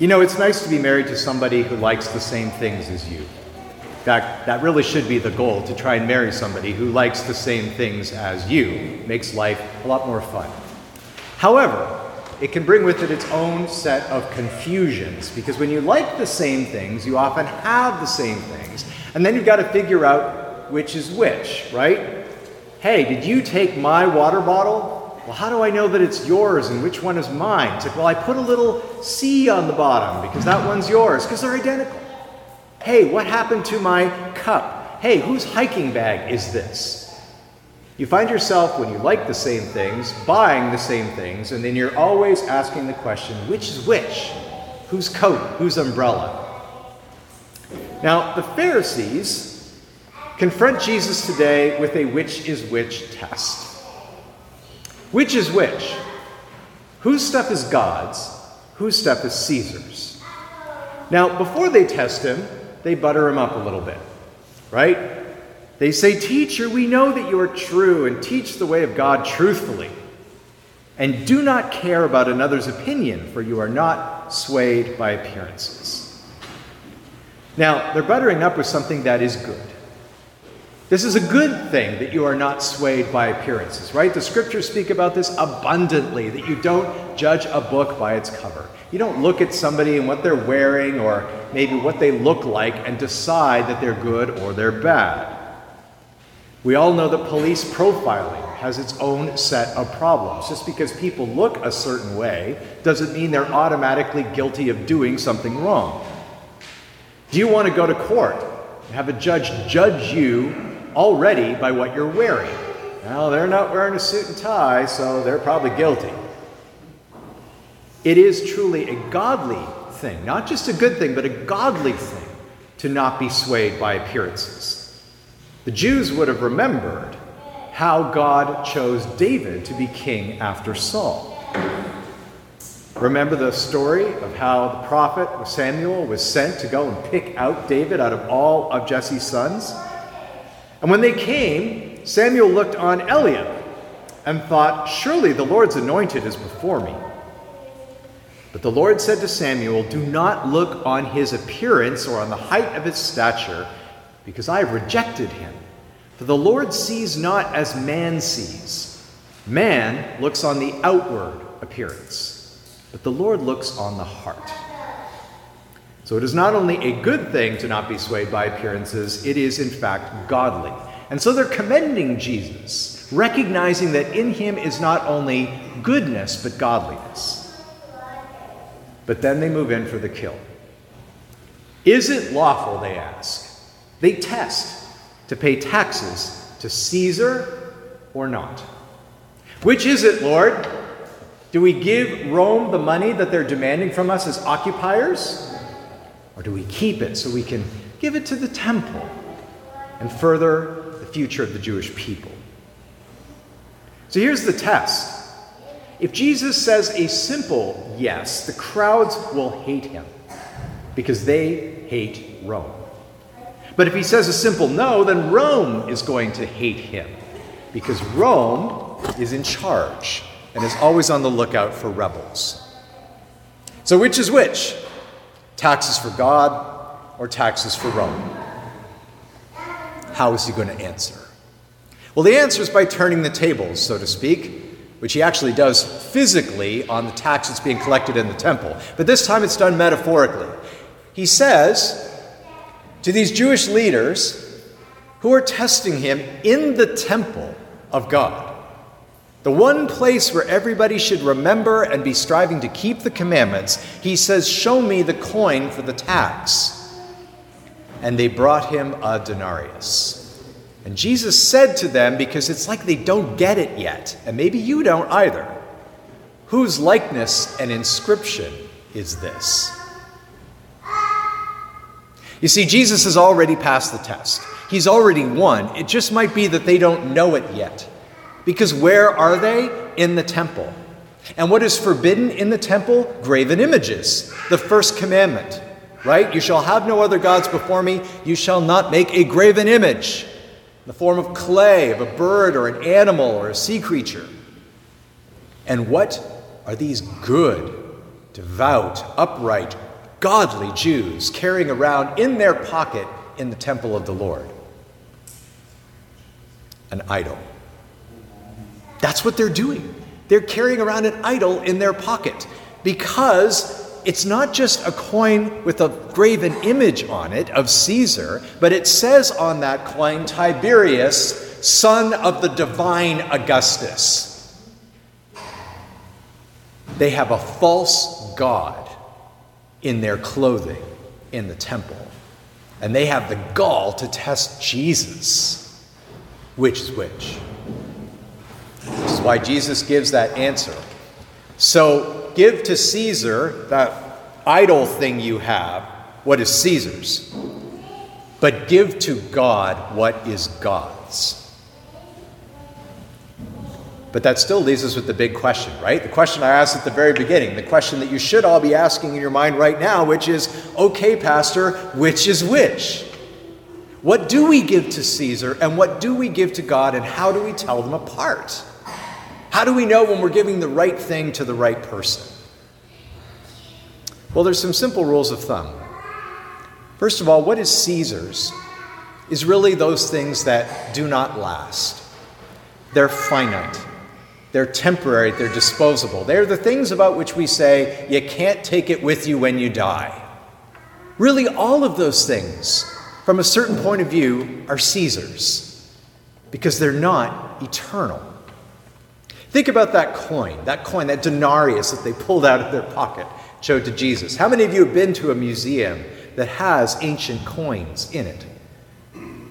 You know, it's nice to be married to somebody who likes the same things as you. In fact, that really should be the goal to try and marry somebody who likes the same things as you. Makes life a lot more fun. However, it can bring with it its own set of confusions because when you like the same things, you often have the same things. And then you've got to figure out which is which, right? Hey, did you take my water bottle? Well, how do I know that it's yours and which one is mine? It's like, well, I put a little C on the bottom because that one's yours because they're identical. Hey, what happened to my cup? Hey, whose hiking bag is this? You find yourself, when you like the same things, buying the same things, and then you're always asking the question which is which? Whose coat? Whose umbrella? Now, the Pharisees confront Jesus today with a which is which test. Which is which? Whose stuff is God's? Whose stuff is Caesar's? Now, before they test him, they butter him up a little bit, right? They say, Teacher, we know that you are true and teach the way of God truthfully. And do not care about another's opinion, for you are not swayed by appearances. Now, they're buttering up with something that is good. This is a good thing that you are not swayed by appearances, right? The scriptures speak about this abundantly that you don't judge a book by its cover. You don't look at somebody and what they're wearing or maybe what they look like and decide that they're good or they're bad. We all know that police profiling has its own set of problems. Just because people look a certain way doesn't mean they're automatically guilty of doing something wrong. Do you want to go to court and have a judge judge you already by what you're wearing. Well, they're not wearing a suit and tie, so they're probably guilty. It is truly a godly thing, not just a good thing, but a godly thing to not be swayed by appearances. The Jews would have remembered how God chose David to be king after Saul. Remember the story of how the prophet Samuel was sent to go and pick out David out of all of Jesse's sons? And when they came, Samuel looked on Eliab and thought, Surely the Lord's anointed is before me. But the Lord said to Samuel, Do not look on his appearance or on the height of his stature, because I have rejected him. For the Lord sees not as man sees. Man looks on the outward appearance, but the Lord looks on the heart. So it is not only a good thing to not be swayed by appearances, it is in fact godly. And so they're commending Jesus, recognizing that in him is not only goodness, but godliness. But then they move in for the kill. Is it lawful, they ask? They test to pay taxes to Caesar or not. Which is it, Lord? Do we give Rome the money that they're demanding from us as occupiers? Or do we keep it so we can give it to the temple and further the future of the Jewish people? So here's the test. If Jesus says a simple yes, the crowds will hate him because they hate Rome. But if he says a simple no, then Rome is going to hate him because Rome is in charge and is always on the lookout for rebels. So, which is which? Taxes for God or taxes for Rome? How is he going to answer? Well, the answer is by turning the tables, so to speak, which he actually does physically on the tax that's being collected in the temple. But this time it's done metaphorically. He says to these Jewish leaders who are testing him in the temple of God, the one place where everybody should remember and be striving to keep the commandments, he says, Show me the coin for the tax. And they brought him a denarius. And Jesus said to them, because it's like they don't get it yet, and maybe you don't either, whose likeness and inscription is this? You see, Jesus has already passed the test. He's already won. It just might be that they don't know it yet. Because where are they? In the temple. And what is forbidden in the temple? Graven images. The first commandment, right? You shall have no other gods before me. You shall not make a graven image in the form of clay, of a bird or an animal or a sea creature. And what are these good devout, upright, godly Jews carrying around in their pocket in the temple of the Lord an idol. That's what they're doing. They're carrying around an idol in their pocket because it's not just a coin with a graven image on it of Caesar, but it says on that coin, Tiberius, son of the divine Augustus. They have a false God in their clothing in the temple. And they have the gall to test Jesus. Which is which? Why Jesus gives that answer. So give to Caesar that idol thing you have, what is Caesar's, but give to God what is God's. But that still leaves us with the big question, right? The question I asked at the very beginning, the question that you should all be asking in your mind right now, which is okay, Pastor, which is which? What do we give to Caesar and what do we give to God, and how do we tell them apart? How do we know when we're giving the right thing to the right person? Well, there's some simple rules of thumb. First of all, what is Caesar's is really those things that do not last. They're finite, they're temporary, they're disposable. They're the things about which we say you can't take it with you when you die. Really, all of those things from a certain point of view, are Caesar's because they're not eternal. Think about that coin, that coin, that denarius that they pulled out of their pocket, showed to Jesus. How many of you have been to a museum that has ancient coins in it?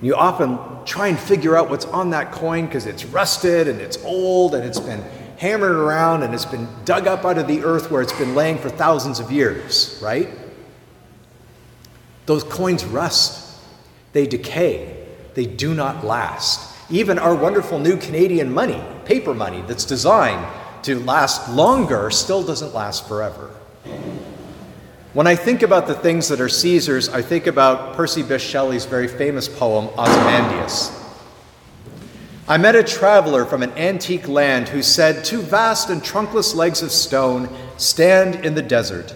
You often try and figure out what's on that coin because it's rusted and it's old and it's been hammered around and it's been dug up out of the earth where it's been laying for thousands of years, right? Those coins rust. They decay, they do not last. Even our wonderful new Canadian money, paper money, that's designed to last longer, still doesn't last forever. When I think about the things that are Caesar's, I think about Percy Bysshe Shelley's very famous poem, Ozymandias. I met a traveler from an antique land who said, Two vast and trunkless legs of stone stand in the desert.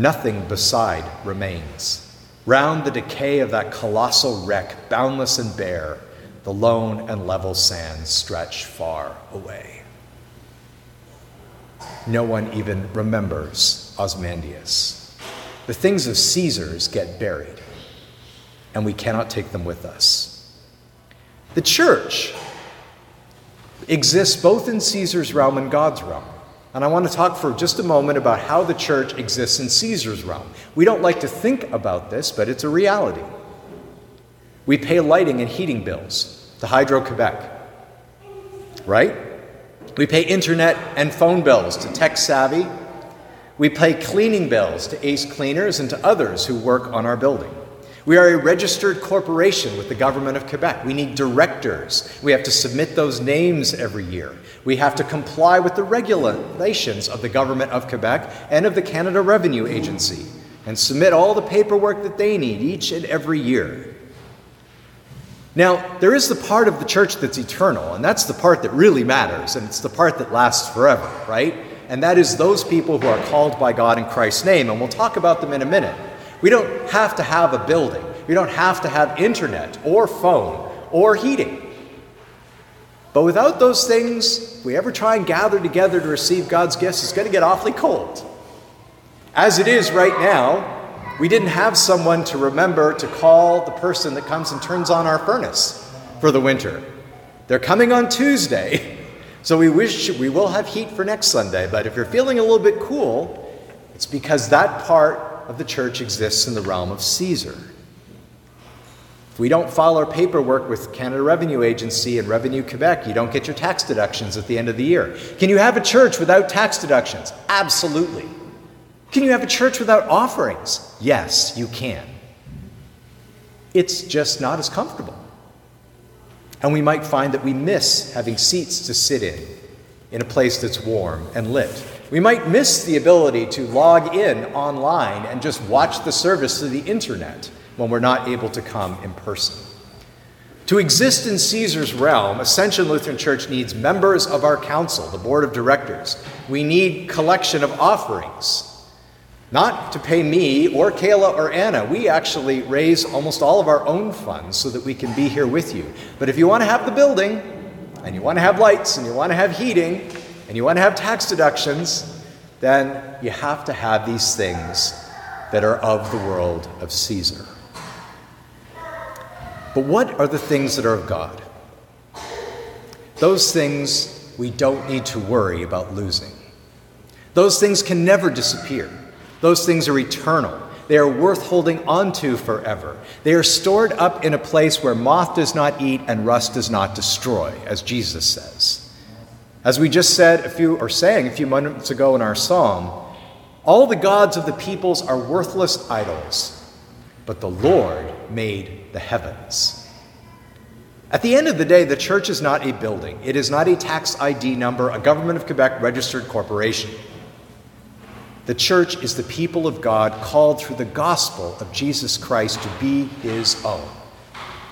Nothing beside remains. Round the decay of that colossal wreck, boundless and bare, the lone and level sands stretch far away. No one even remembers Ozymandias. The things of Caesar's get buried, and we cannot take them with us. The church exists both in Caesar's realm and God's realm. And I want to talk for just a moment about how the church exists in Caesar's realm. We don't like to think about this, but it's a reality. We pay lighting and heating bills to Hydro Quebec, right? We pay internet and phone bills to Tech Savvy. We pay cleaning bills to Ace Cleaners and to others who work on our building. We are a registered corporation with the government of Quebec. We need directors. We have to submit those names every year. We have to comply with the regulations of the government of Quebec and of the Canada Revenue Agency and submit all the paperwork that they need each and every year. Now, there is the part of the church that's eternal, and that's the part that really matters, and it's the part that lasts forever, right? And that is those people who are called by God in Christ's name, and we'll talk about them in a minute. We don't have to have a building, we don't have to have internet or phone or heating. But without those things, if we ever try and gather together to receive God's gifts, it's going to get awfully cold. As it is right now, we didn't have someone to remember to call the person that comes and turns on our furnace for the winter. They're coming on Tuesday, so we wish we will have heat for next Sunday. But if you're feeling a little bit cool, it's because that part of the church exists in the realm of Caesar we don't file our paperwork with Canada Revenue Agency and Revenue Quebec, you don't get your tax deductions at the end of the year. Can you have a church without tax deductions? Absolutely. Can you have a church without offerings? Yes, you can. It's just not as comfortable. And we might find that we miss having seats to sit in, in a place that's warm and lit. We might miss the ability to log in online and just watch the service through the internet when we're not able to come in person. To exist in Caesar's realm, Ascension Lutheran Church needs members of our council, the board of directors. We need collection of offerings. Not to pay me or Kayla or Anna. We actually raise almost all of our own funds so that we can be here with you. But if you want to have the building, and you want to have lights, and you want to have heating, and you want to have tax deductions, then you have to have these things that are of the world of Caesar. But what are the things that are of God? Those things we don't need to worry about losing. Those things can never disappear. Those things are eternal. They are worth holding onto forever. They are stored up in a place where moth does not eat and rust does not destroy, as Jesus says. As we just said a few or sang a few moments ago in our psalm, all the gods of the peoples are worthless idols, but the Lord made the heavens. At the end of the day, the church is not a building. It is not a tax ID number, a Government of Quebec registered corporation. The church is the people of God called through the gospel of Jesus Christ to be his own.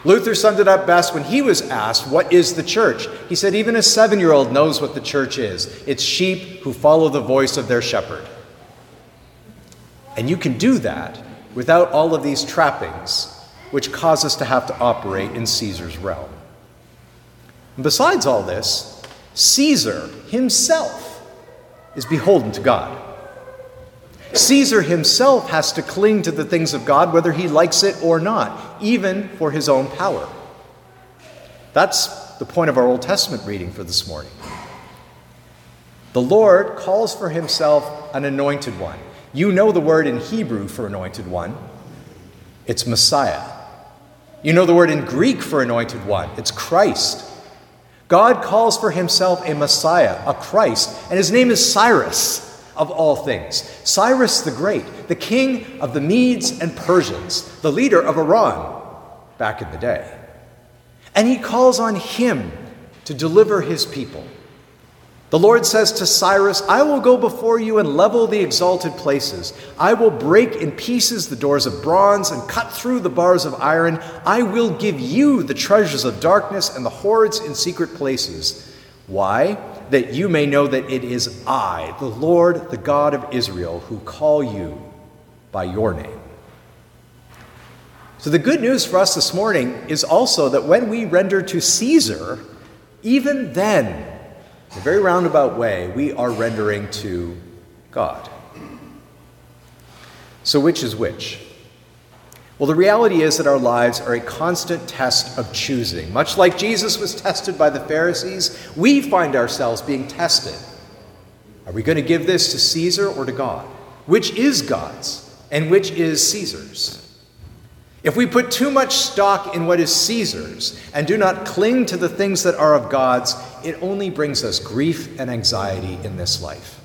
Luther summed it up best when he was asked, What is the church? He said, Even a seven year old knows what the church is it's sheep who follow the voice of their shepherd. And you can do that without all of these trappings, which cause us to have to operate in Caesar's realm. And besides all this, Caesar himself is beholden to God. Caesar himself has to cling to the things of God whether he likes it or not, even for his own power. That's the point of our Old Testament reading for this morning. The Lord calls for himself an anointed one. You know the word in Hebrew for anointed one, it's Messiah. You know the word in Greek for anointed one, it's Christ. God calls for himself a Messiah, a Christ, and his name is Cyrus of all things. Cyrus the Great, the king of the Medes and Persians, the leader of Iran back in the day. And he calls on him to deliver his people. The Lord says to Cyrus, I will go before you and level the exalted places. I will break in pieces the doors of bronze and cut through the bars of iron. I will give you the treasures of darkness and the hoards in secret places. Why? that you may know that it is I, the Lord, the God of Israel, who call you by your name. So, the good news for us this morning is also that when we render to Caesar, even then, in a very roundabout way, we are rendering to God. So, which is which? Well, the reality is that our lives are a constant test of choosing. Much like Jesus was tested by the Pharisees, we find ourselves being tested. Are we going to give this to Caesar or to God? Which is God's and which is Caesar's? If we put too much stock in what is Caesar's and do not cling to the things that are of God's, it only brings us grief and anxiety in this life.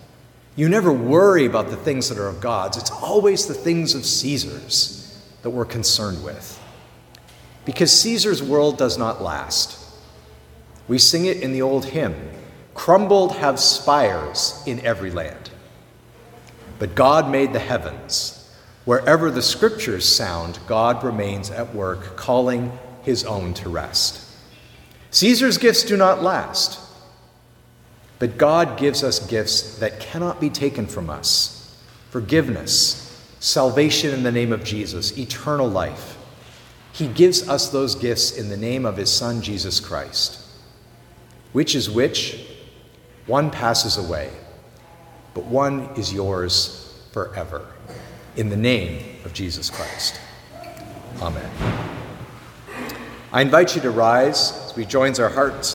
You never worry about the things that are of God's, it's always the things of Caesar's that we're concerned with. Because Caesar's world does not last. We sing it in the old hymn Crumbled have spires in every land. But God made the heavens. Wherever the scriptures sound, God remains at work, calling his own to rest. Caesar's gifts do not last, but God gives us gifts that cannot be taken from us forgiveness, salvation in the name of Jesus, eternal life. He gives us those gifts in the name of his Son, Jesus Christ. Which is which? One passes away, but one is yours forever. In the name of Jesus Christ. Amen. I invite you to rise as we join our hearts